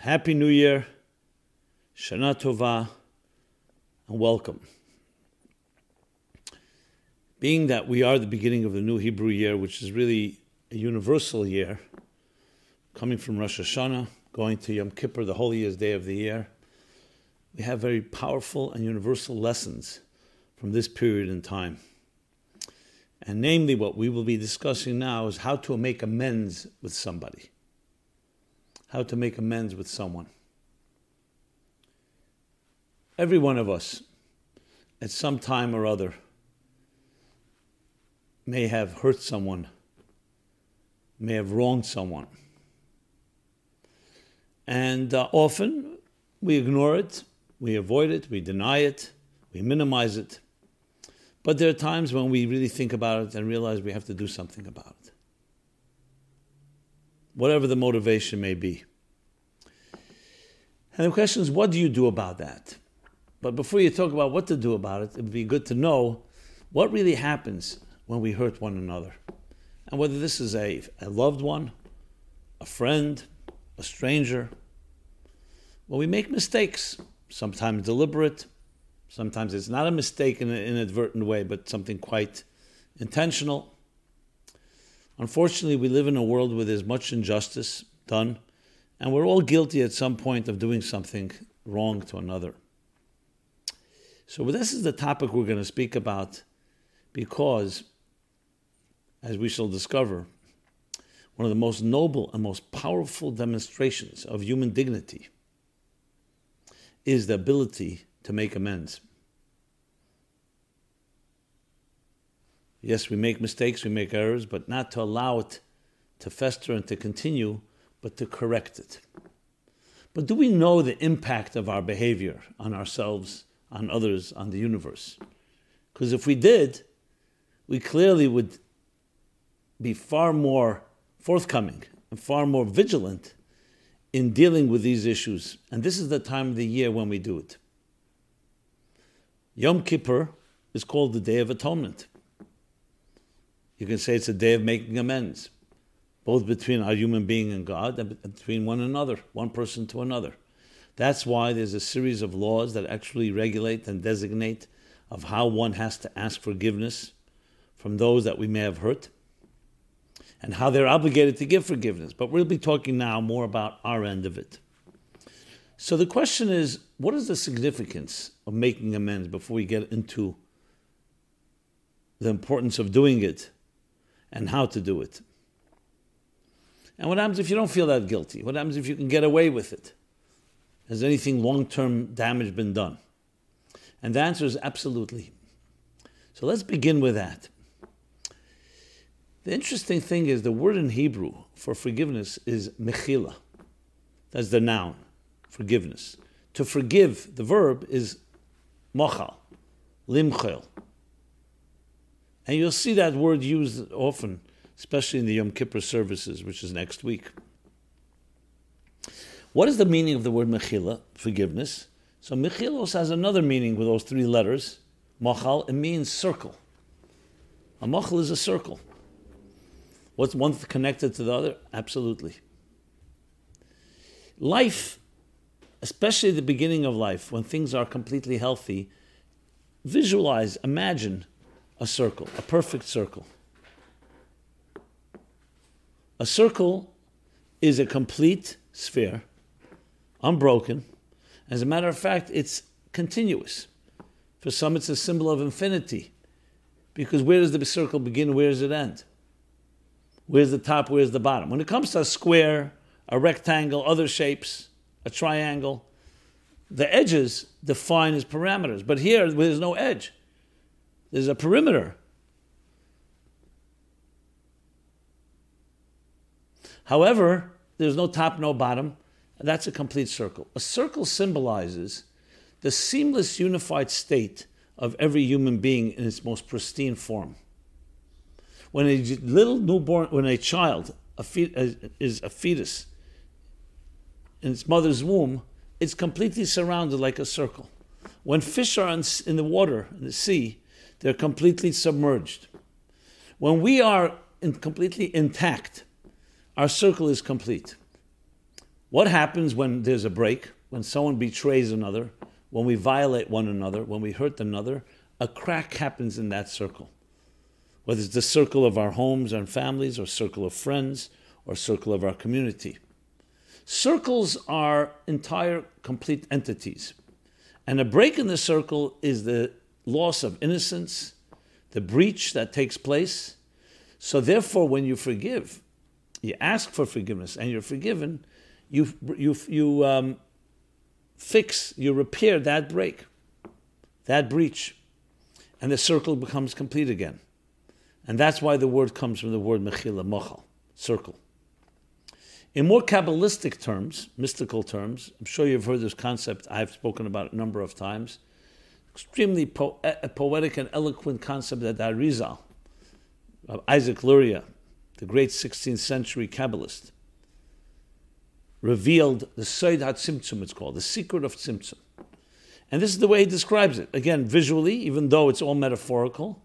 Happy New Year, Shana Tova, and welcome. Being that we are the beginning of the new Hebrew year, which is really a universal year, coming from Rosh Hashanah, going to Yom Kippur, the holiest day of the year, we have very powerful and universal lessons from this period in time. And namely, what we will be discussing now is how to make amends with somebody how to make amends with someone. Every one of us, at some time or other, may have hurt someone, may have wronged someone. And uh, often we ignore it, we avoid it, we deny it, we minimize it. But there are times when we really think about it and realize we have to do something about it whatever the motivation may be. And the question is, what do you do about that? But before you talk about what to do about it, it would be good to know what really happens when we hurt one another. And whether this is a, a loved one, a friend, a stranger. Well, we make mistakes, sometimes deliberate, sometimes it's not a mistake in an inadvertent way, but something quite intentional. Unfortunately, we live in a world where there's much injustice done, and we're all guilty at some point of doing something wrong to another. So, this is the topic we're going to speak about because, as we shall discover, one of the most noble and most powerful demonstrations of human dignity is the ability to make amends. Yes, we make mistakes, we make errors, but not to allow it to fester and to continue, but to correct it. But do we know the impact of our behavior on ourselves, on others, on the universe? Because if we did, we clearly would be far more forthcoming and far more vigilant in dealing with these issues. And this is the time of the year when we do it. Yom Kippur is called the Day of Atonement. You can say it's a day of making amends, both between our human being and God and between one another, one person to another. That's why there's a series of laws that actually regulate and designate of how one has to ask forgiveness from those that we may have hurt and how they're obligated to give forgiveness. But we'll be talking now more about our end of it. So the question is what is the significance of making amends before we get into the importance of doing it and how to do it. And what happens if you don't feel that guilty? What happens if you can get away with it? Has anything long term damage been done? And the answer is absolutely. So let's begin with that. The interesting thing is the word in Hebrew for forgiveness is mechila. That's the noun, forgiveness. To forgive, the verb is mochal, limchel. And you'll see that word used often, especially in the Yom Kippur services, which is next week. What is the meaning of the word mechila, forgiveness? So mechilos has another meaning with those three letters. Machal, it means circle. A machal is a circle. What's one connected to the other? Absolutely. Life, especially the beginning of life, when things are completely healthy, visualize, imagine a circle, a perfect circle. A circle is a complete sphere, unbroken. As a matter of fact, it's continuous. For some, it's a symbol of infinity. Because where does the circle begin? Where does it end? Where's the top? Where's the bottom? When it comes to a square, a rectangle, other shapes, a triangle, the edges define its parameters. But here, there's no edge. There's a perimeter. However, there's no top, no bottom. That's a complete circle. A circle symbolizes the seamless, unified state of every human being in its most pristine form. When a little newborn, when a child a fet- uh, is a fetus in its mother's womb, it's completely surrounded like a circle. When fish are in the water, in the sea, they're completely submerged. When we are in completely intact, our circle is complete. What happens when there's a break, when someone betrays another, when we violate one another, when we hurt another? A crack happens in that circle. Whether it's the circle of our homes and families, or circle of friends, or circle of our community. Circles are entire, complete entities. And a break in the circle is the loss of innocence, the breach that takes place. So, therefore, when you forgive, you ask for forgiveness and you're forgiven, you, you, you um, fix, you repair that break, that breach, and the circle becomes complete again. And that's why the word comes from the word mechila, mochal, circle. In more Kabbalistic terms, mystical terms, I'm sure you've heard this concept, I've spoken about a number of times. Extremely po- eh, a poetic and eloquent concept that Arizal, of Isaac Luria, the great 16th century Kabbalist, revealed the Seid HaTzimtzum, it's called, the secret of Tzimtzum. And this is the way he describes it. Again, visually, even though it's all metaphorical,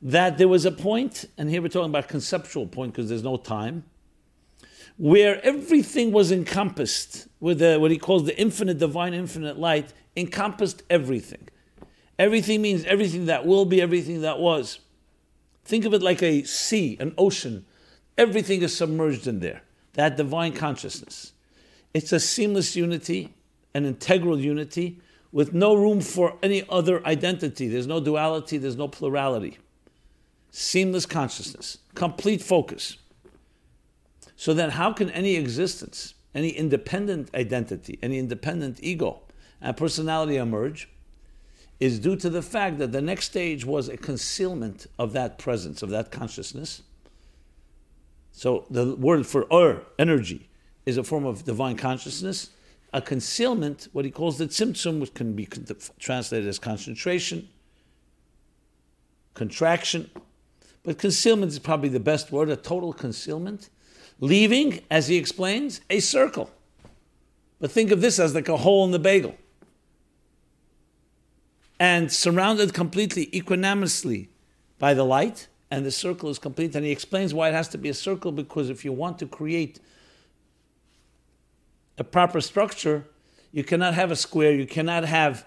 that there was a point, and here we're talking about conceptual point because there's no time, where everything was encompassed, with what he calls the infinite, divine, infinite light, encompassed everything. Everything means everything that will be, everything that was. Think of it like a sea, an ocean. Everything is submerged in there. That divine consciousness. It's a seamless unity, an integral unity, with no room for any other identity. There's no duality, there's no plurality. Seamless consciousness, complete focus. So then, how can any existence, any independent identity, any independent ego and personality emerge? Is due to the fact that the next stage was a concealment of that presence, of that consciousness. So the word for ur, energy, is a form of divine consciousness. A concealment, what he calls the tzimtzum, which can be translated as concentration, contraction. But concealment is probably the best word, a total concealment, leaving, as he explains, a circle. But think of this as like a hole in the bagel. And surrounded completely, equanimously by the light, and the circle is complete. And he explains why it has to be a circle because if you want to create a proper structure, you cannot have a square, you cannot have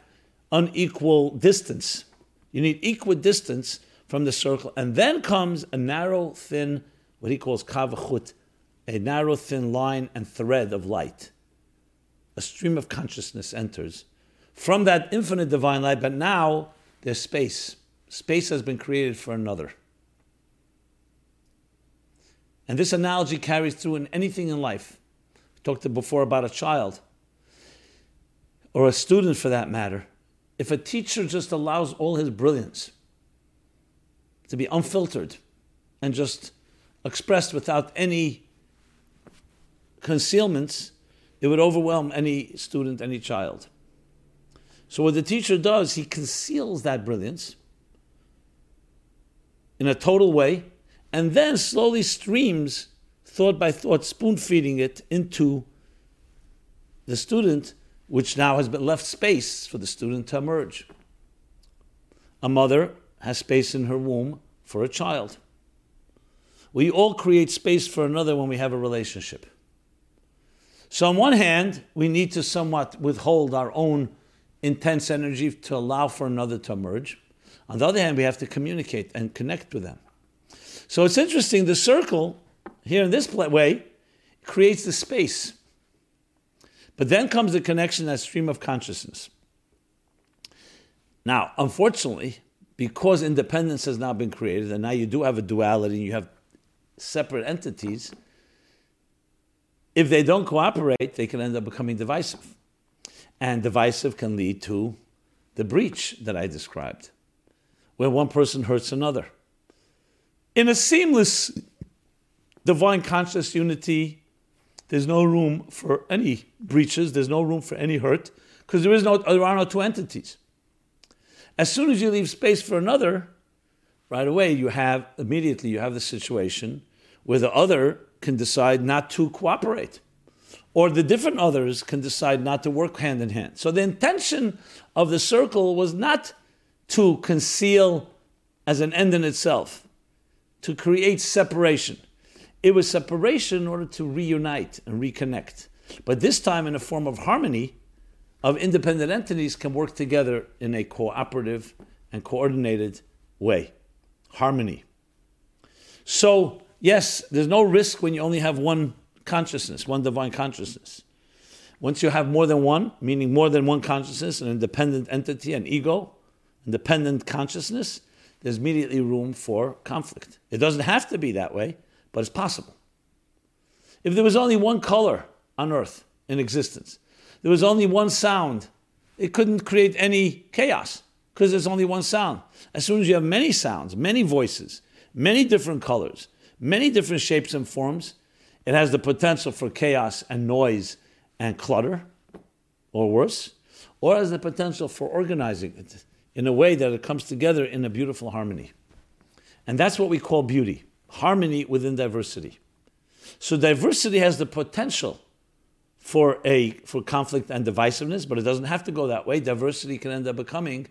unequal distance. You need equal distance from the circle. And then comes a narrow, thin, what he calls kav v'chut, a narrow, thin line and thread of light. A stream of consciousness enters from that infinite divine light, but now there's space. Space has been created for another. And this analogy carries through in anything in life talked before about a child or a student for that matter. If a teacher just allows all his brilliance to be unfiltered and just expressed without any concealments, it would overwhelm any student, any child. So, what the teacher does, he conceals that brilliance in a total way and then slowly streams thought by thought, spoon feeding it into the student, which now has been left space for the student to emerge. A mother has space in her womb for a child. We all create space for another when we have a relationship. So, on one hand, we need to somewhat withhold our own intense energy to allow for another to emerge. On the other hand, we have to communicate and connect with them. So, it's interesting, the circle here in this way, creates the space. But then comes the connection, that stream of consciousness. Now, unfortunately, because independence has now been created, and now you do have a duality, you have separate entities, if they don't cooperate, they can end up becoming divisive. And divisive can lead to the breach that I described, where one person hurts another. In a seamless divine conscious unity, there's no room for any breaches, there's no room for any hurt, because there is no there are no two entities. As soon as you leave space for another, right away you have immediately you have the situation where the other can decide not to cooperate. Or the different others can decide not to work hand in hand. So the intention of the circle was not to conceal as an end in itself, to create separation. It was separation in order to reunite and reconnect. But this time in a form of harmony, of independent entities can work together in a cooperative and coordinated way. Harmony. So, yes, there's no risk when you only have one consciousness, one divine consciousness. Once you have more than one, meaning more than one consciousness, an independent entity, an ego, independent consciousness, there's immediately room for conflict. It doesn't have to be that way, but it's possible. If there was only one color on earth in existence, there was only one sound, it couldn't create any chaos because there's only one sound. As soon as you have many sounds, many voices, many different colors, many different shapes and forms, it has the potential for chaos and noise and clutter, or worse, or has the potential for organizing it in a way that it comes together in a beautiful harmony. And that's what we call beauty harmony within diversity. So diversity has the potential for a for conflict and divisiveness, but it doesn't have to go that way. Diversity can end up becoming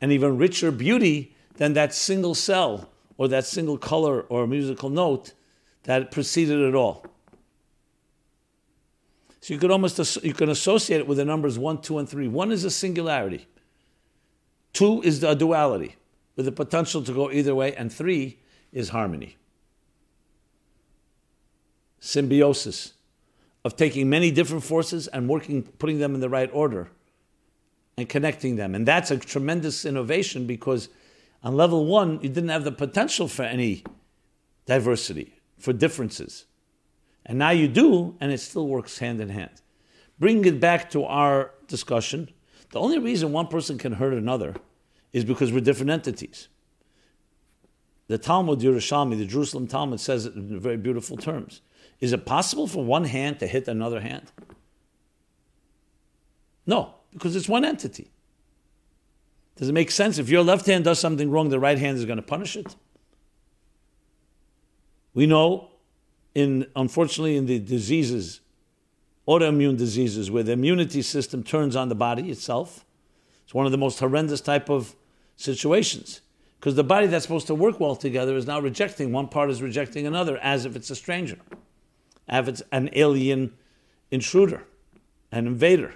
an even richer beauty than that single cell or that single color or musical note that preceded it all. So you could almost you can associate it with the numbers one, two, and three. One is a singularity. Two is a duality, with the potential to go either way, and three is harmony. Symbiosis of taking many different forces and working, putting them in the right order and connecting them. And that's a tremendous innovation because on level one, you didn't have the potential for any diversity, for differences. And now you do, and it still works hand in hand. Bringing it back to our discussion, the only reason one person can hurt another is because we're different entities. The Talmud Yerushalmi, the Jerusalem Talmud, says it in very beautiful terms. Is it possible for one hand to hit another hand? No, because it's one entity. Does it make sense? If your left hand does something wrong, the right hand is going to punish it? We know, in unfortunately, in the diseases autoimmune diseases where the immunity system turns on the body itself. It's one of the most horrendous type of situations because the body that's supposed to work well together is now rejecting one part is rejecting another as if it's a stranger, as if it's an alien intruder, an invader.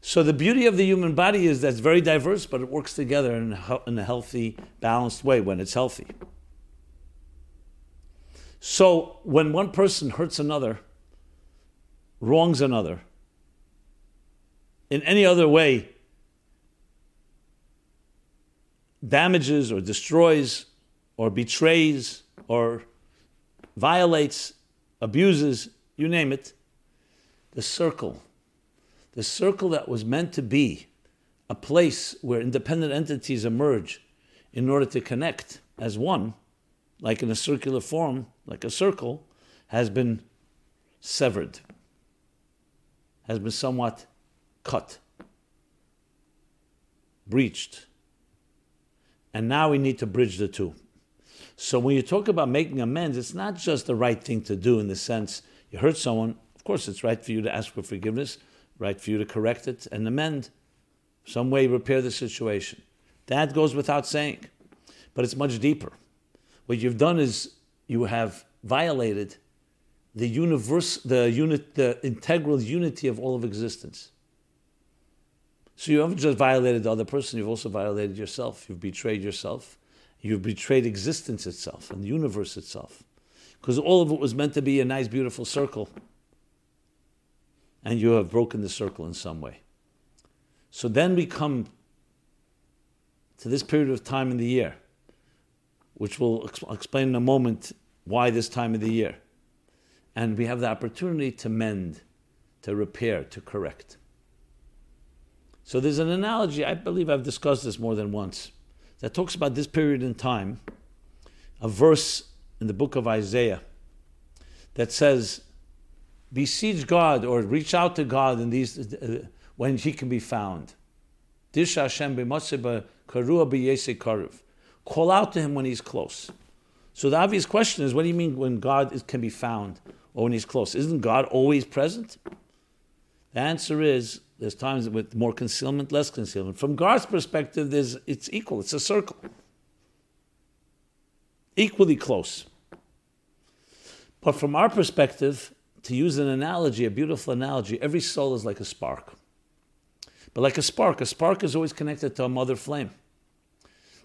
So the beauty of the human body is that it's very diverse, but it works together in a, in a healthy, balanced way when it's healthy. So when one person hurts another, wrongs another in any other way damages or destroys or betrays or violates, abuses, you name it, the circle, the circle that was meant to be a place where independent entities emerge in order to connect as one, like in a circular form, like a circle, has been severed has been somewhat cut, breached. And now we need to bridge the two. So when you talk about making amends, it's not just the right thing to do in the sense you hurt someone, of course it's right for you to ask for forgiveness, right for you to correct it and amend, some way repair the situation. That goes without saying. But it's much deeper. What you've done is you have violated the universe, the unit, the integral unity of all of existence. So you haven't just violated the other person, you've also violated yourself. You've betrayed yourself. You've betrayed existence itself and the universe itself. Because all of it was meant to be a nice, beautiful circle. And you have broken the circle in some way. So then we come to this period of time in the year, which we'll explain in a moment why this time of the year and we have the opportunity to mend, to repair, to correct. So there's an analogy, I believe I've discussed this more than once, that talks about this period in time, a verse in the book of Isaiah that says, Besiege God or reach out to God in these uh, when He can be found. Call out to Him when He's close. So the obvious question is, what do you mean when God is, can be found? or when he's close. Isn't God always present? The answer is there's times with more concealment, less concealment. From God's perspective, there's, it's equal, it's a circle. Equally close. But from our perspective, to use an analogy, a beautiful analogy, every soul is like a spark. But like a spark, a spark is always connected to a mother flame.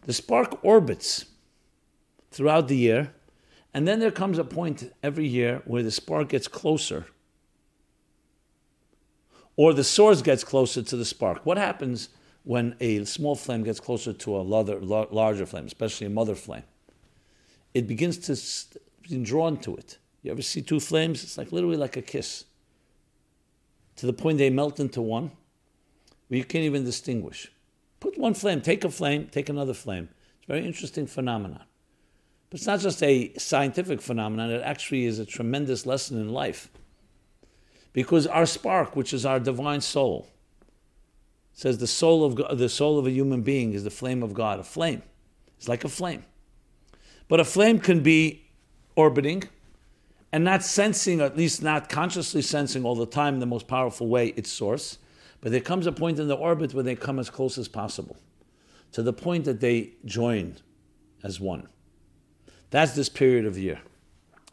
The spark orbits throughout the year, and then there comes a point every year where the spark gets closer, or the source gets closer to the spark. What happens when a small flame gets closer to a larger, flame, especially a mother flame? It begins to be drawn to it. You ever see two flames? It's like literally like a kiss. To the point they melt into one, where you can't even distinguish. Put one flame, take a flame, take another flame. It's a very interesting phenomenon. But it's not just a scientific phenomenon, it actually is a tremendous lesson in life. Because our spark, which is our divine soul, says the soul of God, the soul of a human being is the flame of God, a flame. It's like a flame. But a flame can be orbiting and not sensing, or at least not consciously sensing all the time, the most powerful way, its source. But there comes a point in the orbit where they come as close as possible to the point that they join as one. That's this period of year.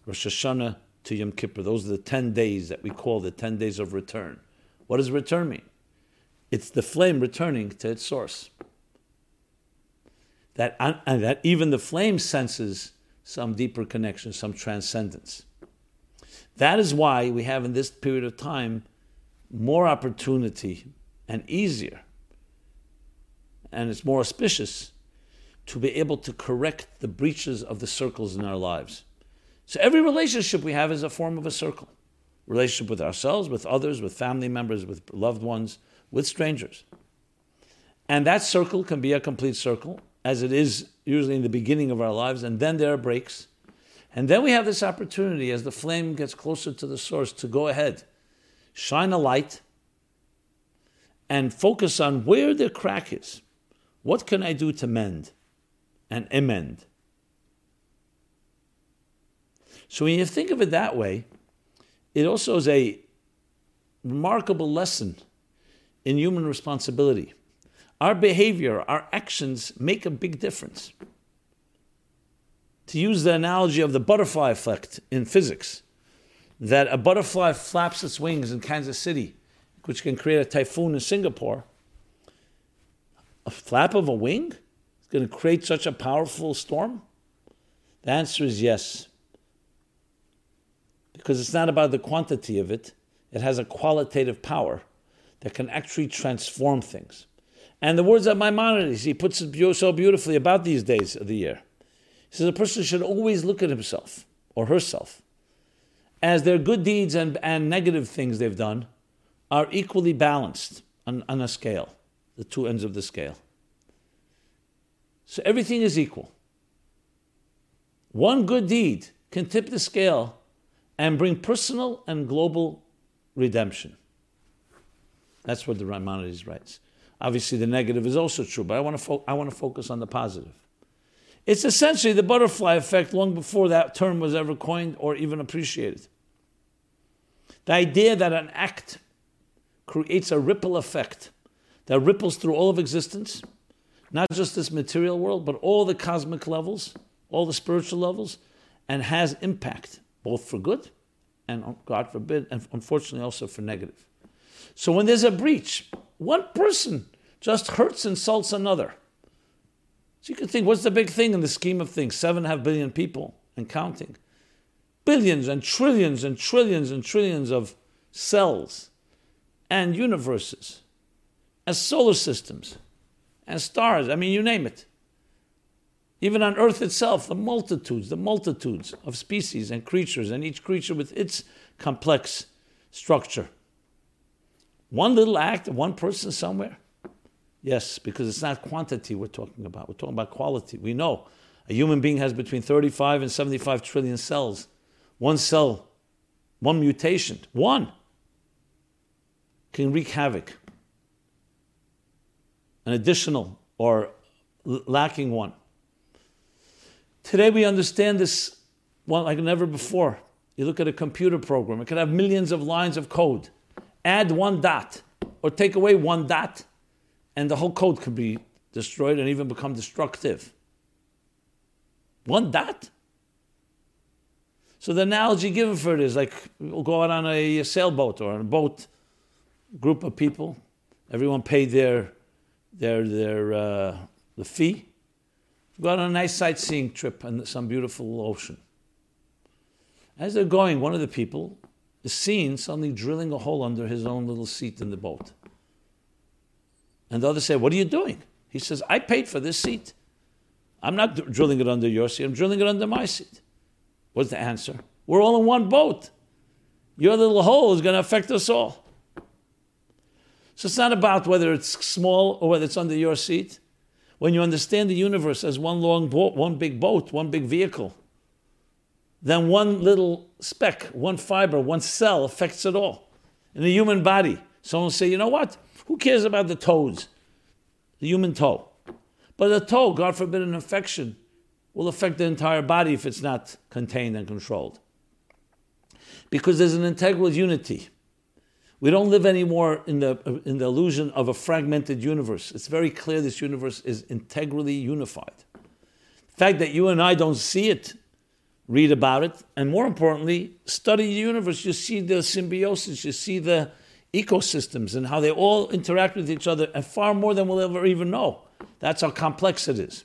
Rosh Hashanah to Yom Kippur. Those are the 10 days that we call the 10 days of return. What does return mean? It's the flame returning to its source. That, and that even the flame senses some deeper connection, some transcendence. That is why we have in this period of time more opportunity and easier, and it's more auspicious to be able to correct the breaches of the circles in our lives. So every relationship we have is a form of a circle. Relationship with ourselves, with others, with family members, with loved ones, with strangers. And that circle can be a complete circle, as it is usually in the beginning of our lives, and then there are breaks. And then we have this opportunity as the flame gets closer to the source to go ahead, shine a light, and focus on where the crack is. What can I do to mend and amend? So when you think of it that way, it also is a remarkable lesson in human responsibility. Our behavior, our actions make a big difference. To use the analogy of the butterfly effect in physics, that a butterfly flaps its wings in Kansas City, which can create a typhoon in Singapore. A flap of a wing is going to create such a powerful storm? The answer is yes. Because it's not about the quantity of it, it has a qualitative power that can actually transform things. And the words of Maimonides, he puts it so beautifully about these days of the year. He says a person should always look at himself or herself as their good deeds and, and negative things they've done are equally balanced on, on a scale, the two ends of the scale. So everything is equal. One good deed can tip the scale and bring personal and global redemption. That's what the Maimonides writes. Obviously, the negative is also true, but I want to, fo- I want to focus on the positive. It's essentially the butterfly effect long before that term was ever coined or even appreciated. The idea that an act creates a ripple effect that ripples through all of existence, not just this material world, but all the cosmic levels, all the spiritual levels, and has impact, both for good and, God forbid, and unfortunately also for negative. So when there's a breach, one person just hurts, and insults another. So you can think, what's the big thing in the scheme of things? Seven and a half billion people and counting. Billions and trillions and trillions and trillions of cells and universes and solar systems and stars. I mean, you name it. Even on Earth itself, the multitudes, the multitudes of species and creatures, and each creature with its complex structure. One little act of one person somewhere Yes, because it's not quantity we're talking about. We're talking about quality. We know a human being has between 35 and 75 trillion cells. One cell, one mutation, one can wreak havoc. An additional or lacking one. Today we understand this one like never before. You look at a computer program, it could have millions of lines of code. Add one dot or take away one dot and the whole code could be destroyed and even become destructive. One dot. So the analogy given for it is like we'll go out on a sailboat or on a boat, group of people, everyone paid their their their uh, the fee. Go out on a nice sightseeing trip on some beautiful ocean. As they're going, one of the people is seen suddenly drilling a hole under his own little seat in the boat. And the other say, What are you doing? He says, I paid for this seat. I'm not drilling it under your seat, I'm drilling it under my seat. What's the answer? We're all in one boat. Your little hole is going to affect us all. So it's not about whether it's small or whether it's under your seat. When you understand the universe as one long boat, one big boat, one big vehicle, then one little speck, one fiber, one cell affects it all. In the human body, someone will say, you know what? Who cares about the toes? The human toe. But the toe, God forbid, an infection will affect the entire body if it's not contained and controlled. Because there's an integral unity. We don't live anymore in the, in the illusion of a fragmented universe. It's very clear this universe is integrally unified. The fact that you and I don't see it, read about it, and more importantly, study the universe, you see the symbiosis, you see the ecosystems and how they all interact with each other, and far more than we'll ever even know. That's how complex it is.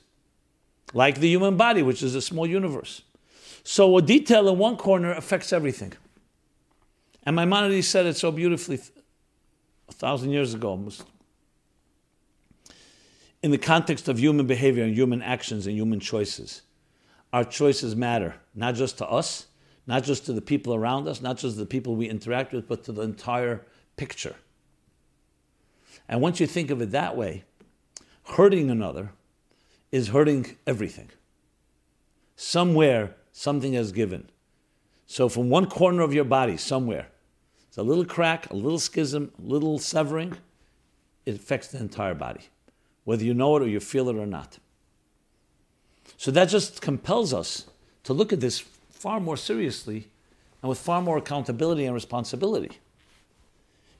Like the human body, which is a small universe. So a detail in one corner affects everything. And Maimonides said it so beautifully a thousand years ago almost. In the context of human behavior and human actions and human choices, our choices matter, not just to us, not just to the people around us, not just the people we interact with, but to the entire picture. And once you think of it that way, hurting another is hurting everything. Somewhere, something has given. So, from one corner of your body, somewhere, it's a little crack, a little schism, a little severing, it affects the entire body, whether you know it or you feel it or not. So, that just compels us to look at this far more seriously and with far more accountability and responsibility.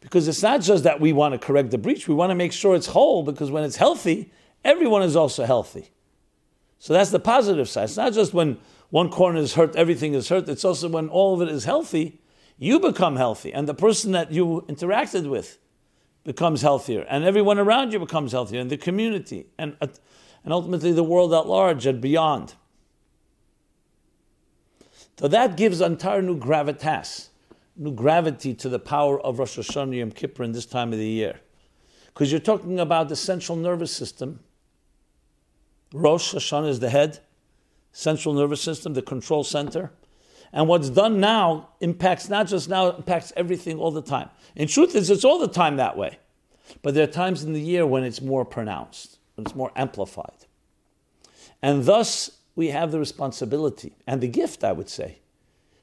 Because it's not just that we want to correct the breach, we want to make sure it's whole because when it's healthy, everyone is also healthy. So that's the positive side. It's not just when one corner is hurt, everything is hurt. It's also when all of it is healthy, you become healthy, and the person that you interacted with becomes healthier, and everyone around you becomes healthier, and the community, and, uh, and ultimately the world at large and beyond. So that gives entire new gravitas, new gravity to the power of Rosh Hashanah Yom Kippur in this time of the year. Because you're talking about the central nervous system Rosh Hashanah is the head, central nervous system, the control center. And what's done now impacts not just now, impacts everything all the time. In truth, is it's all the time that way. But there are times in the year when it's more pronounced, when it's more amplified. And thus, we have the responsibility and the gift, I would say.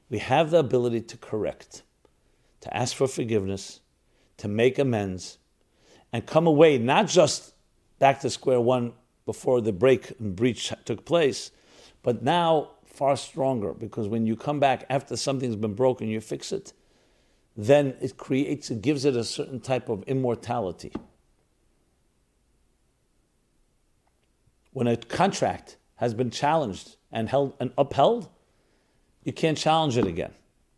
We have the ability to correct, to ask for forgiveness, to make amends, and come away not just back to square one before the break and breach took place, but now far stronger because when you come back after something's been broken, you fix it, then it creates, it gives it a certain type of immortality. When a contract has been challenged and held and upheld, you can't challenge it again.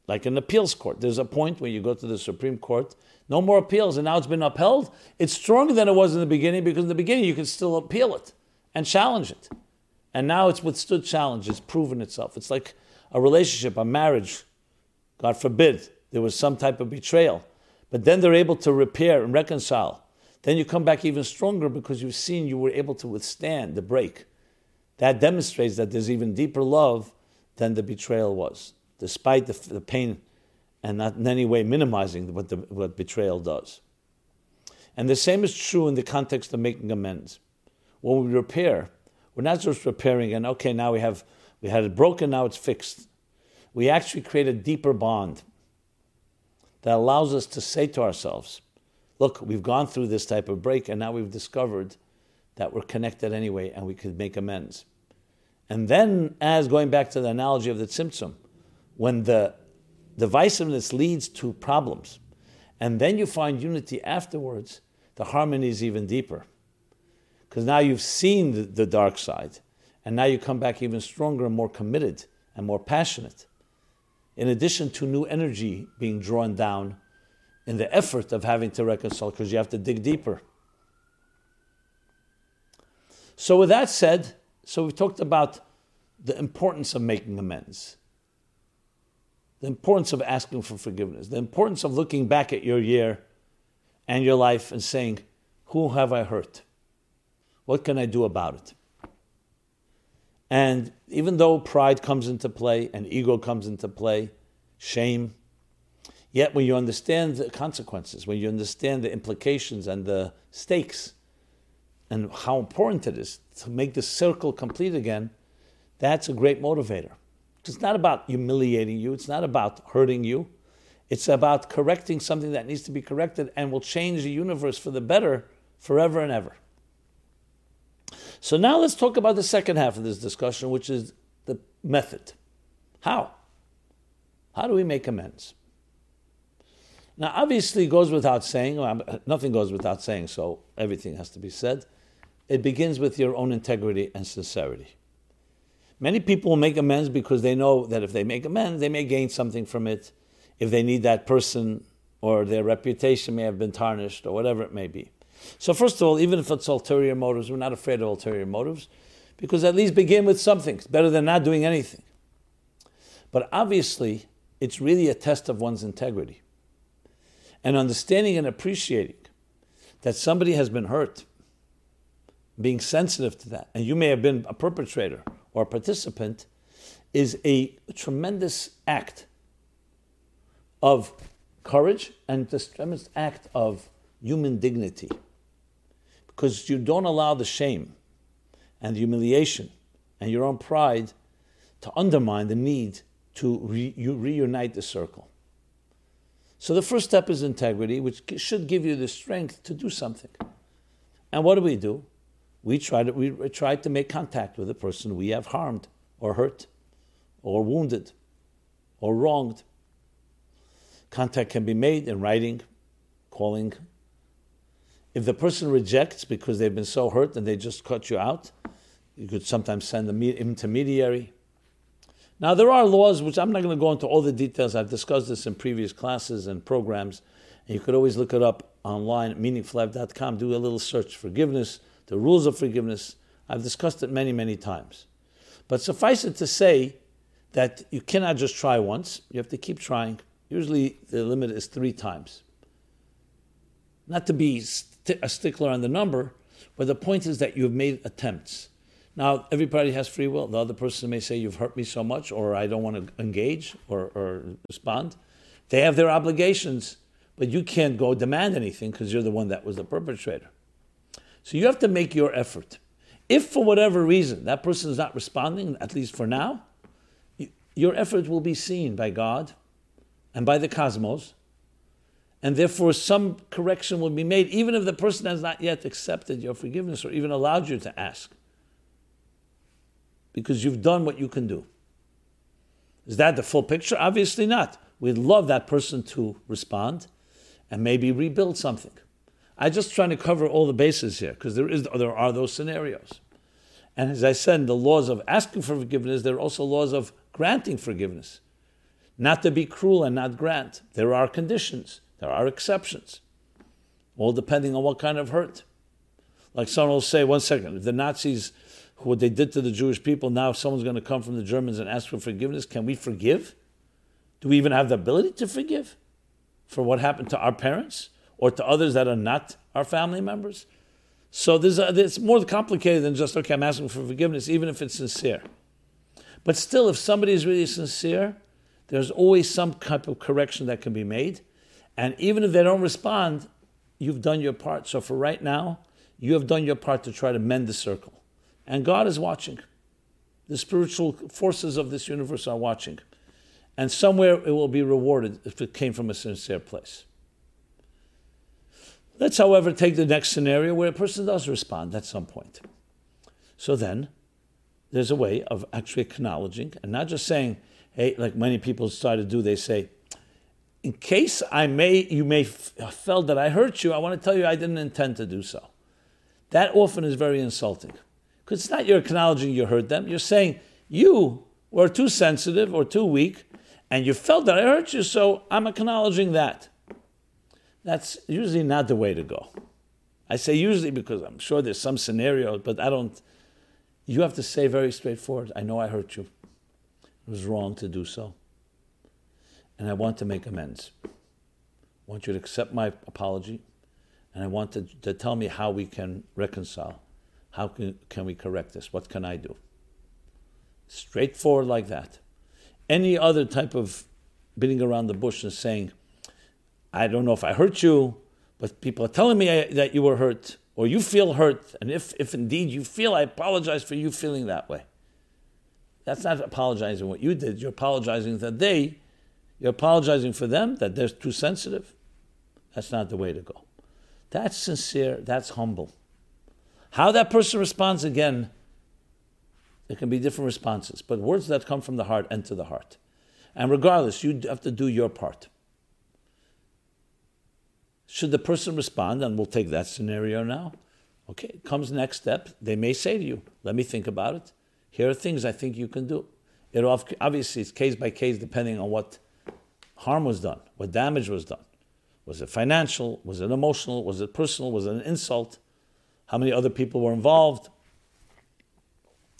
Like an appeals court, there's a point where you go to the Supreme Court, no more appeals, and now it's been upheld. It's stronger than it was in the beginning because in the beginning you can still appeal it and challenge it. And now it's withstood challenge, it's proven itself. It's like a relationship, a marriage. God forbid there was some type of betrayal. But then they're able to repair and reconcile. Then you come back even stronger because you've seen you were able to withstand the break. That demonstrates that there's even deeper love than the betrayal was, despite the, the pain and not in any way minimizing what, the, what betrayal does. And the same is true in the context of making amends when we repair, we're not just repairing and okay, now we have we had it broken, now it's fixed. We actually create a deeper bond that allows us to say to ourselves, look, we've gone through this type of break and now we've discovered that we're connected anyway and we could make amends. And then, as going back to the analogy of the tzimtzum, when the divisiveness leads to problems, and then you find unity afterwards, the harmony is even deeper because now you've seen the, the, dark side, and now you come back even stronger and more committed and more passionate. in addition to new energy being drawn down in the effort of having to reconcile, because you have to dig deeper. So, with that said, so we've talked about the importance of making amends, the importance of asking for forgiveness, the importance of looking back at your year and your life and saying, Who have I hurt? What can I do about it? And even though pride comes into play and ego comes into play, shame, yet when you understand the consequences, when you understand the implications and the stakes, and how important it is to make the circle complete again, that's a great motivator. It's not about humiliating you, it's not about hurting you. It's about correcting something that needs to be corrected and will change the universe for the better forever and ever. So now let's talk about the second half of this discussion, which is the method. How? How do we make amends? Now, obviously, it goes without saying, well, nothing goes without saying, so everything has to be said it begins with your own integrity and sincerity. Many people will make amends because they know that if they make amends, they may gain something from it. If they need that person or their reputation may have been tarnished or whatever it may be. So, first of all, even if it's ulterior motives, we're not afraid of ulterior motives because at least begin with something. It's better than not doing anything. But obviously, it's really a test of one's integrity. And understanding and appreciating that somebody has been hurt being sensitive to that, and you may have been a perpetrator or participant, is a tremendous act of courage and a tremendous act of human dignity. Because you don't allow the shame and the humiliation and your own pride to undermine the need to re- reunite the circle. So the first step is integrity, which should give you the strength to do something. And what do we do? We try to, we try to make contact with the person we have harmed or hurt or wounded or wronged. Contact can be made in writing, calling. If the person rejects because they've been so hurt and they just cut you out, you could sometimes send an intermediary. Now, there are laws, which I'm not going to go into all the details. I've discussed this in previous classes and programs. And you could always look it up online at meaningfullife.com, do a little search forgiveness the rules of forgiveness. I've discussed it many, many times. But suffice it to say that you cannot just try once, you have to keep trying. Usually the limit is three times. Not to be st- a stickler on the number, but the point is that you've made attempts. Now, everybody has free will. The other person may say, You've hurt me so much, or I don't want to engage or, or respond. They have their obligations, but you can't go demand anything because you're the one that was the perpetrator. So you have to make your effort. If for whatever reason that person is not responding, at least for now, your effort will be seen by God and by the cosmos, and therefore some correction will be made, even if the person has not yet accepted your forgiveness or even allowed you to ask, because you've done what you can do. Is that the full picture? Obviously not. We'd love that person to respond and maybe rebuild something. I'm just trying to cover all the bases here because there is there are those scenarios. And as I said, the laws of asking for forgiveness, there are also laws of granting forgiveness. Not to be cruel and not grant. There are conditions, there are exceptions, all depending on what kind of hurt. Like someone will say, one second, if the Nazis, what they did to the Jewish people, now someone's going to come from the Germans and ask for forgiveness, can we forgive? Do we even have the ability to forgive for what happened to our parents? Or to others that are not our family members. So it's more complicated than just, okay, I'm asking for forgiveness, even if it's sincere. But still, if somebody is really sincere, there's always some type of correction that can be made. And even if they don't respond, you've done your part. So for right now, you have done your part to try to mend the circle. And God is watching. The spiritual forces of this universe are watching. And somewhere it will be rewarded if it came from a sincere place. Let's, however, take the next scenario where a person does respond at some point. So then, there's a way of actually acknowledging and not just saying, hey, like many people try to do, they say, in case I may, you may f- felt that I hurt you, I want to tell you I didn't intend to do so. That often is very insulting. Because it's not you're acknowledging you hurt them, you're saying you were too sensitive or too weak, and you felt that I hurt you, so I'm acknowledging that. That's usually not the way to go. I say usually because I'm sure there's some scenario, but I don't. You have to say very straightforward I know I hurt you. It was wrong to do so. And I want to make amends. I want you to accept my apology. And I want to, to tell me how we can reconcile. How can, can we correct this? What can I do? Straightforward like that. Any other type of beating around the bush and saying, I don't know if I hurt you, but people are telling me uh, that you were hurt or you feel hurt. And if, if indeed you feel, I apologize for you feeling that way. That's not apologizing what you did. You're apologizing that they, you're apologizing for them, that they're too sensitive. That's not the way to go. That's sincere, that's humble. How that person responds again, there can be different responses, but words that come from the heart enter the heart. And regardless, you have to do your part. Should the person respond, and we'll take that scenario now, okay, comes next step, they may say to you, let me think about it. Here are things I think you can do. It obviously it's case by case depending on what harm was done, what damage was done. Was it financial? Was it emotional? Was it personal? Was it an insult? How many other people were involved?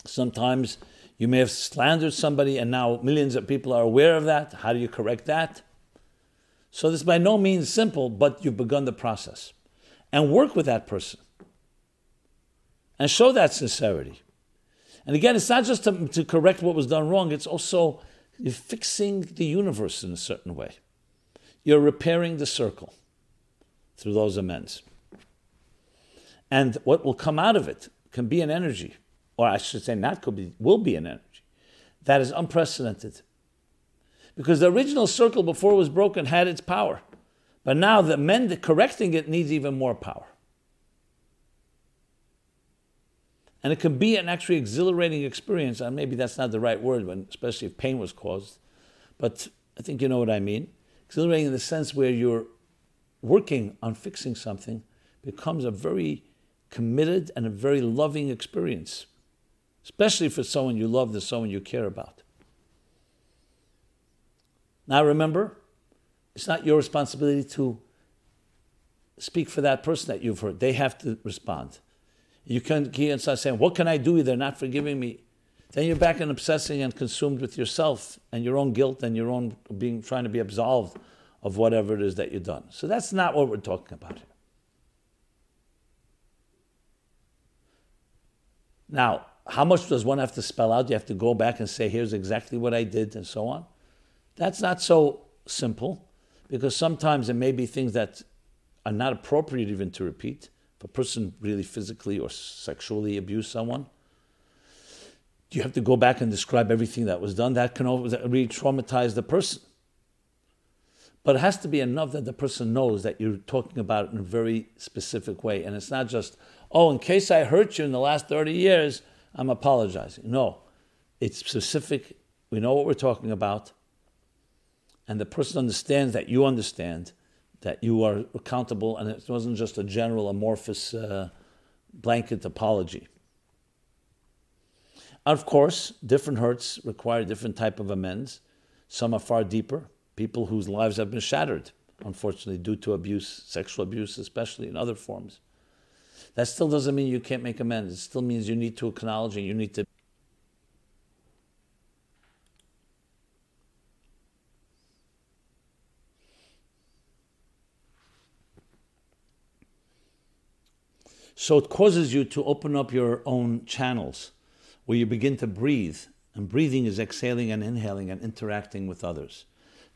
Sometimes you may have slandered somebody and now millions of people are aware of that. How do you correct that? So this by no means simple, but you've begun the process. And work with that person. And show that sincerity. And again, it's not just to, to correct what was done wrong, it's also fixing the universe in a certain way. You're repairing the circle through those amends. And what will come out of it can be an energy, or I should say, not could be, will be an energy that is unprecedented. Because the original circle before it was broken had its power. But now the mend correcting it needs even more power. And it can be an actually exhilarating experience. And maybe that's not the right word, when, especially if pain was caused. But I think you know what I mean. Exhilarating in the sense where you're working on fixing something becomes a very committed and a very loving experience, especially for someone you love, the someone you care about. Now remember, it's not your responsibility to speak for that person that you've hurt. They have to respond. You can't, can't start saying, What can I do? They're not forgiving me. Then you're back and obsessing and consumed with yourself and your own guilt and your own being trying to be absolved of whatever it is that you've done. So that's not what we're talking about here. Now, how much does one have to spell out? You have to go back and say, here's exactly what I did, and so on. That's not so simple because sometimes there may be things that are not appropriate even to repeat. If a person really physically or sexually abused someone, you have to go back and describe everything that was done. That can really traumatize the person. But it has to be enough that the person knows that you're talking about it in a very specific way. And it's not just, oh, in case I hurt you in the last 30 years, I'm apologizing. No, it's specific. We know what we're talking about. And the person understands that you understand that you are accountable, and it wasn't just a general amorphous uh, blanket apology. Of course, different hurts require different type of amends. Some are far deeper. People whose lives have been shattered, unfortunately, due to abuse, sexual abuse, especially in other forms. That still doesn't mean you can't make amends. It still means you need to acknowledge and you need to So it causes you to open up your own channels where you begin to breathe. And breathing is exhaling and inhaling and interacting with others.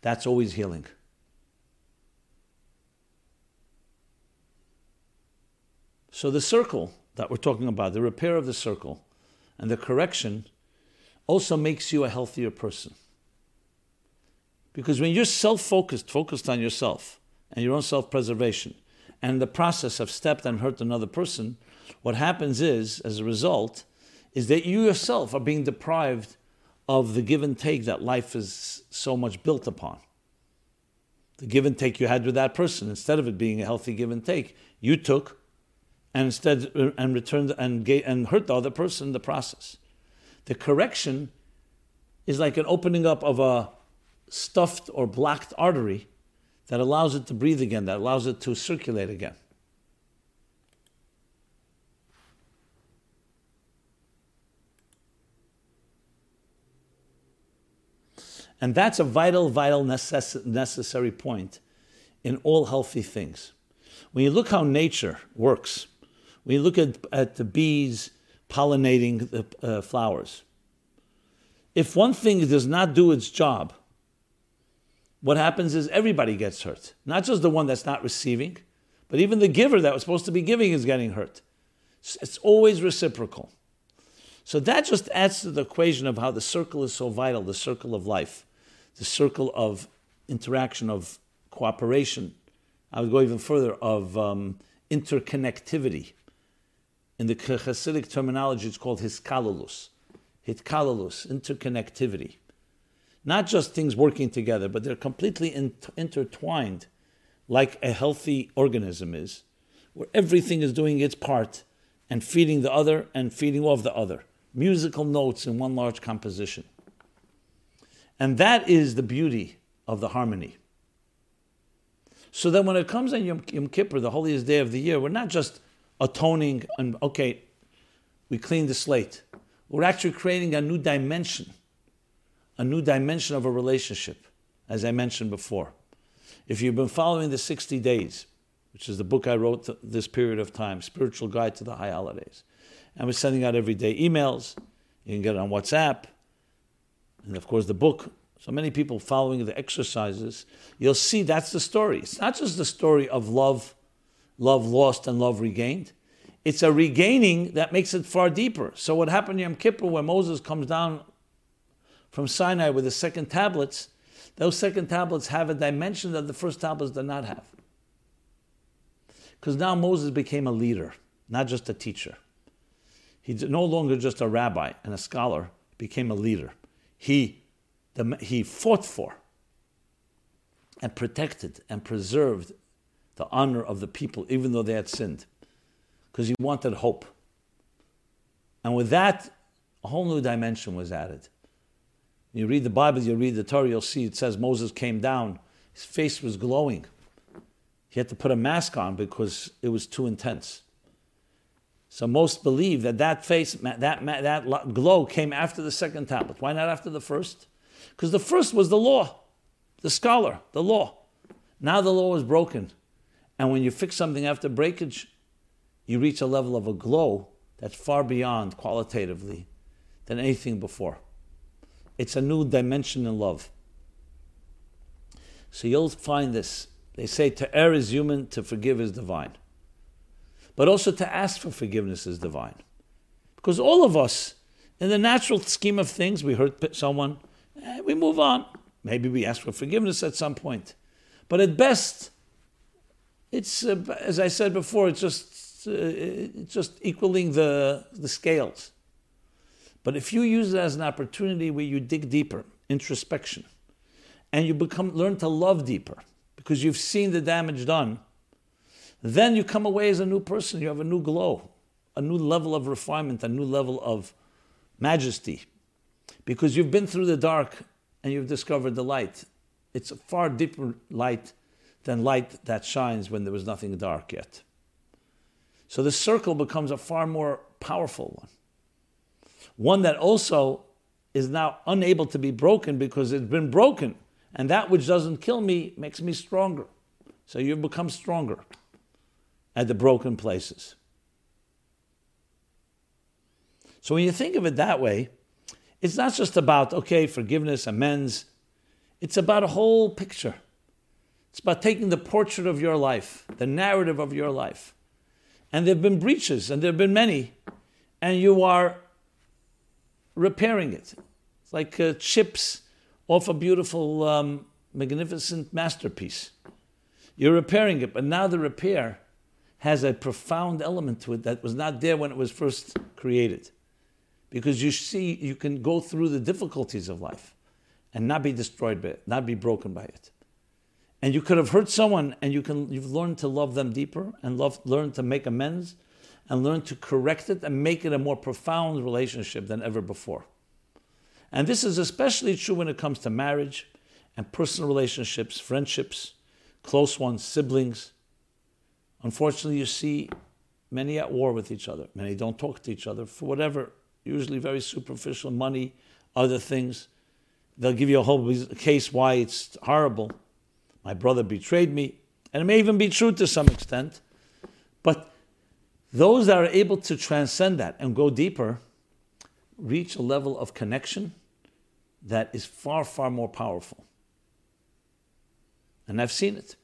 That's always healing. So the circle that we're talking about, the repair of the circle and the correction also makes you a healthier person. Because when you're self focused, focused on yourself and your own self preservation, and the process have stepped and hurt another person, what happens is, as a result, is that you yourself are being deprived of the give and take that life is so much built upon. The give and take you had with that person, instead of it being a healthy give and take, you took and instead uh, and returned and gave, and hurt the other person in the process. The correction is like an opening up of a stuffed or blocked artery that allows it to breathe again, that allows it to circulate again. And that's a vital, vital necess- necessary point in all healthy things. When you look how nature works, when you look at, at the bees pollinating the uh, flowers, if one thing does not do its job, what happens is everybody gets hurt. Not just the one that's not receiving, but even the giver that was supposed to be giving is getting hurt. It's always reciprocal. So that just adds to the equation of how the circle is so vital, the circle of life, the circle of interaction, of cooperation. I would go even further, of um, interconnectivity. In the Hasidic terminology, it's called hiskalulus. Hitkalulus, interconnectivity. Not just things working together, but they're completely in- intertwined, like a healthy organism is, where everything is doing its part and feeding the other and feeding off the other. Musical notes in one large composition. And that is the beauty of the harmony. So that when it comes on Yom, Yom Kippur, the holiest day of the year, we're not just atoning and, okay, we clean the slate. We're actually creating a new dimension, a new dimension of a relationship, as I mentioned before. If you've been following the 60 days, which is the book I wrote this period of time, Spiritual Guide to the High Holidays, and we're sending out every day emails. You can get it on WhatsApp, and of course the book. So many people following the exercises, you'll see that's the story. It's not just the story of love, love lost and love regained. It's a regaining that makes it far deeper. So what happened in Yom Kippur when Moses comes down from Sinai with the second tablets, those second tablets have a dimension that the first tablets did not have. Because now Moses became a leader, not just a teacher. He's no longer just a rabbi and a scholar, became a leader. He, the, he fought for and protected and preserved the honor of the people, even though they had sinned because he wanted hope. And with that, a whole new dimension was added. You read the Bible, you read the Torah, you'll see it says Moses came down, his face was glowing. He had to put a mask on because it was too intense. So most believe that that face, that, that glow came after the second tablet. Why not after the first? Because the first was the law, the scholar, the law. Now the law is broken. And when you fix something after breakage, you reach a level of a glow that's far beyond qualitatively than anything before. It's a new dimension in love. So you'll find this. They say to err is human, to forgive is divine. But also to ask for forgiveness is divine. Because all of us, in the natural scheme of things, we hurt someone, eh, we move on. Maybe we ask for forgiveness at some point. But at best, it's, uh, as I said before, it's just uh, just equaling the, the scales. But if you use it as an opportunity where you dig deeper, introspection, and you become learn to love deeper because you've seen the damage done, then you come away as a new person. You have a new glow, a new level of refinement, a new level of majesty, because you've been through the dark and you've discovered the light. It's a far deeper light than light that shines when there was nothing dark yet. So the circle becomes a far more powerful one. One that also is now unable to be broken because it's been broken. And that which doesn't kill me makes me stronger. So you become stronger at the broken places. So when you think of it that way, it's not just about, okay, forgiveness, amends. It's about a whole picture. It's about taking the portrait of your life, the narrative of your life, and there have been breaches, and there have been many, and you are repairing it. It's like uh, chips off a beautiful, um, magnificent masterpiece. You're repairing it, but now the repair has a profound element to it that was not there when it was first created. Because you see, you can go through the difficulties of life and not be destroyed by it, not be broken by it and you could have hurt someone and you can you've learned to love them deeper and love learn to make amends and learn to correct it and make it a more profound relationship than ever before and this is especially true when it comes to marriage and personal relationships, friendships, close ones, siblings. Unfortunately, you see many at war with each other. Many don't talk to each other for whatever, usually very superficial money, other things. They'll give you a whole case why it's horrible. My brother betrayed me. And it may even be true to some extent. But those that are able to transcend that and go deeper reach a level of connection that is far, far more powerful. And I've seen it.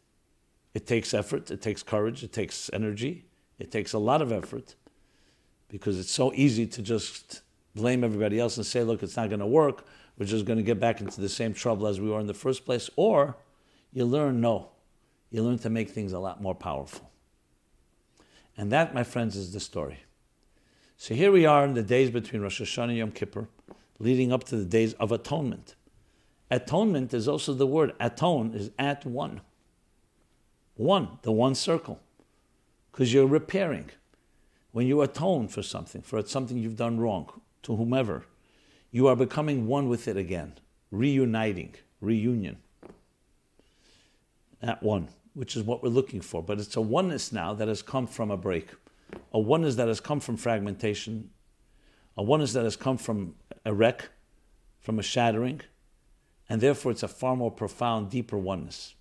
It takes effort, it takes courage, it takes energy, it takes a lot of effort because it's so easy to just blame everybody else and say, look, it's not going to work. We're just going to get back into the same trouble as we were in the first place. Or you learn, no, you learn to make things a lot more powerful. And that, my friends, is the story. So here we are in the days between Rosh Hashanah and Yom Kippur, leading up to the days of atonement. Atonement is also the word atone is at one. One, the one circle. Because you're repairing. When you atone for something, for something you've done wrong, to whomever, you are becoming one with it again, reuniting, reunion. At one, which is what we're looking for. But it's a oneness now that has come from a break, a oneness that has come from fragmentation, a oneness that has come from a wreck, from a shattering, and therefore it's a far more profound, deeper oneness.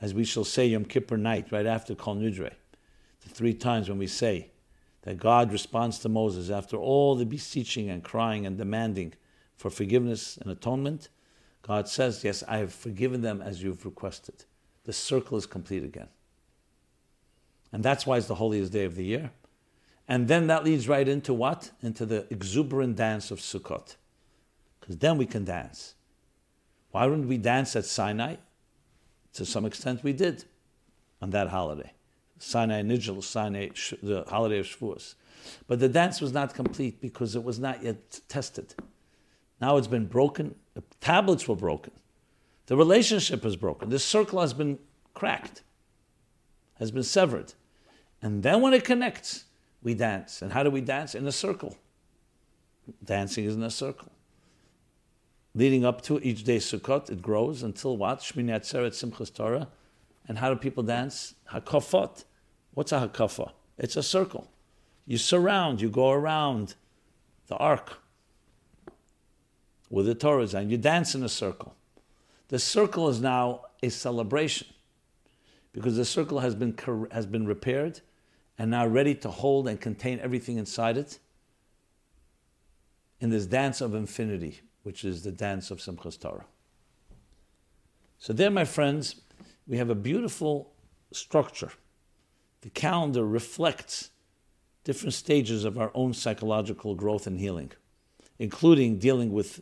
As we shall say Yom Kippur night, right after Kol Nidre, the three times when we say that God responds to Moses after all the beseeching and crying and demanding for forgiveness and atonement, God says, Yes, I have forgiven them as you've requested. The circle is complete again. And that's why it's the holiest day of the year. And then that leads right into what? Into the exuberant dance of Sukkot because then we can dance. Why wouldn't we dance at Sinai? To some extent, we did on that holiday. Sinai Nigel, Sinai, the holiday of Shavuos. But the dance was not complete because it was not yet tested. Now it's been broken. The tablets were broken. The relationship is broken. The circle has been cracked, has been severed. And then when it connects, we dance. And how do we dance? In a circle. Dancing is in a circle leading up to each day Sukkot, it grows until what? Shmini Atzeret Simchas Torah. And how do people dance? Hakafot. What's a hakafa? It's a circle. You surround, you go around the ark with the Torah and you dance in a circle. The circle is now a celebration because the circle has been, has been repaired and now ready to hold and contain everything inside it in this dance of infinity which is the dance of Simchas Torah. So, there, my friends, we have a beautiful structure. The calendar reflects different stages of our own psychological growth and healing, including dealing with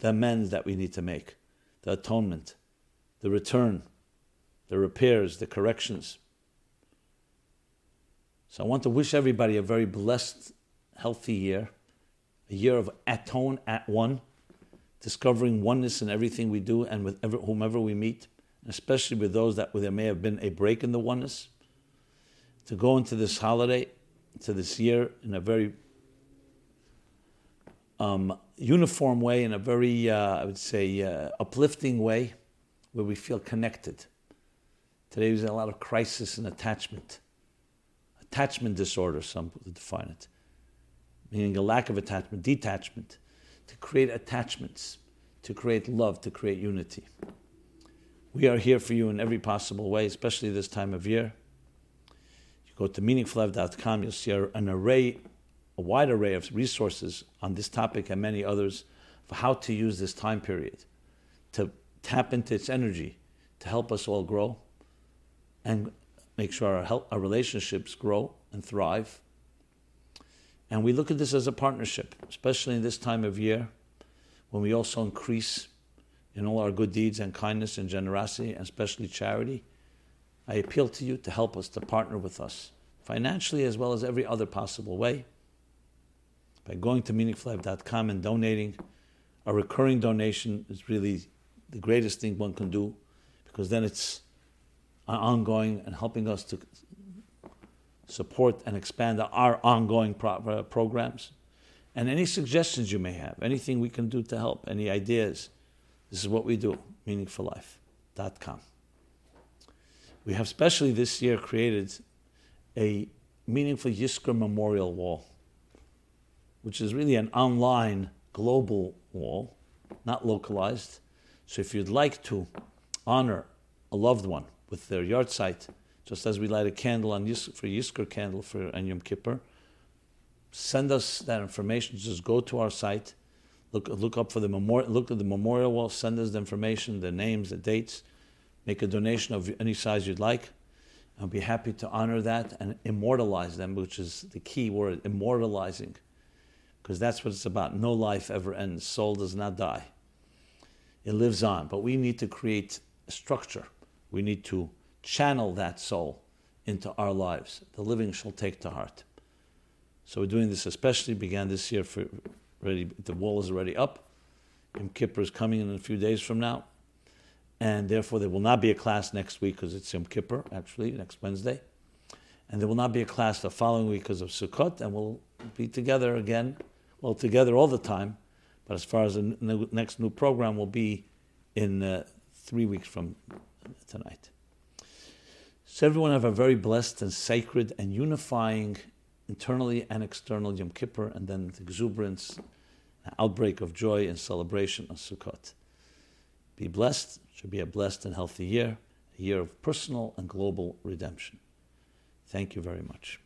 the amends that we need to make, the atonement, the return, the repairs, the corrections. So I want to wish everybody a very blessed, healthy year a year of atone at one, discovering oneness in everything we do and with ever, whomever we meet, especially with those that there may have been a break in the oneness. To go into this holiday, to this year, in a very um, uniform way, in a very, uh, I would say, uh, uplifting way, where we feel connected. Today there's a lot of crisis and attachment. Attachment disorder, some would define it meaning a lack of attachment, detachment, to create attachments, to create love, to create unity. We are here for you in every possible way, especially this time of year. You go to meaningfullife.com, you'll see an array, a wide array of resources on this topic and many others for how to use this time period to tap into its energy to help us all grow and make sure our, our relationships grow and thrive and we look at this as a partnership, especially in this time of year when we also increase in all our good deeds and kindness and generosity, and especially charity. I appeal to you to help us, to partner with us, financially as well as every other possible way. By going to meaningfullife.com and donating, a recurring donation is really the greatest thing one can do because then it's ongoing and helping us to support and expand our ongoing pro- uh, programs. And any suggestions you may have, anything we can do to help, any ideas, this is what we do, meaningfullife.com. We have specially this year created a meaningful Yizkor Memorial Wall, which is really an online global wall, not localized. So if you'd like to honor a loved one with their yahrzeit, just as we light a candle on Yis- for Yizkor candle for and Yom Kippur, send us that information. Just go to our site, look look up for the memorial, look at the memorial wall, send us the information, the names, the dates, make a donation of any size you'd like. I'll be happy to honor that and immortalize them, which is the key word, immortalizing, because that's what it's about. No life ever ends. Soul does not die. It lives on, but we need to create structure. We need to channel that soul into our lives. The living shall take to heart. So we're doing this especially began this year for already the wall is already up. Yom Kippur is coming in a few days from now and therefore there will not be a class next week because it's Yom Kippur, actually, next Wednesday. And there will not be a class the following week because of Sukkot, and we'll be together again, well, together all the time, but as far as the next new program will be in uh, three weeks from tonight. So everyone have a very blessed and sacred and unifying, internally and external Yom Kippur, and then the exuberance, outbreak of joy and celebration of Sukkot. Be blessed It should be a blessed and healthy year, a year of personal and global redemption. Thank you very much.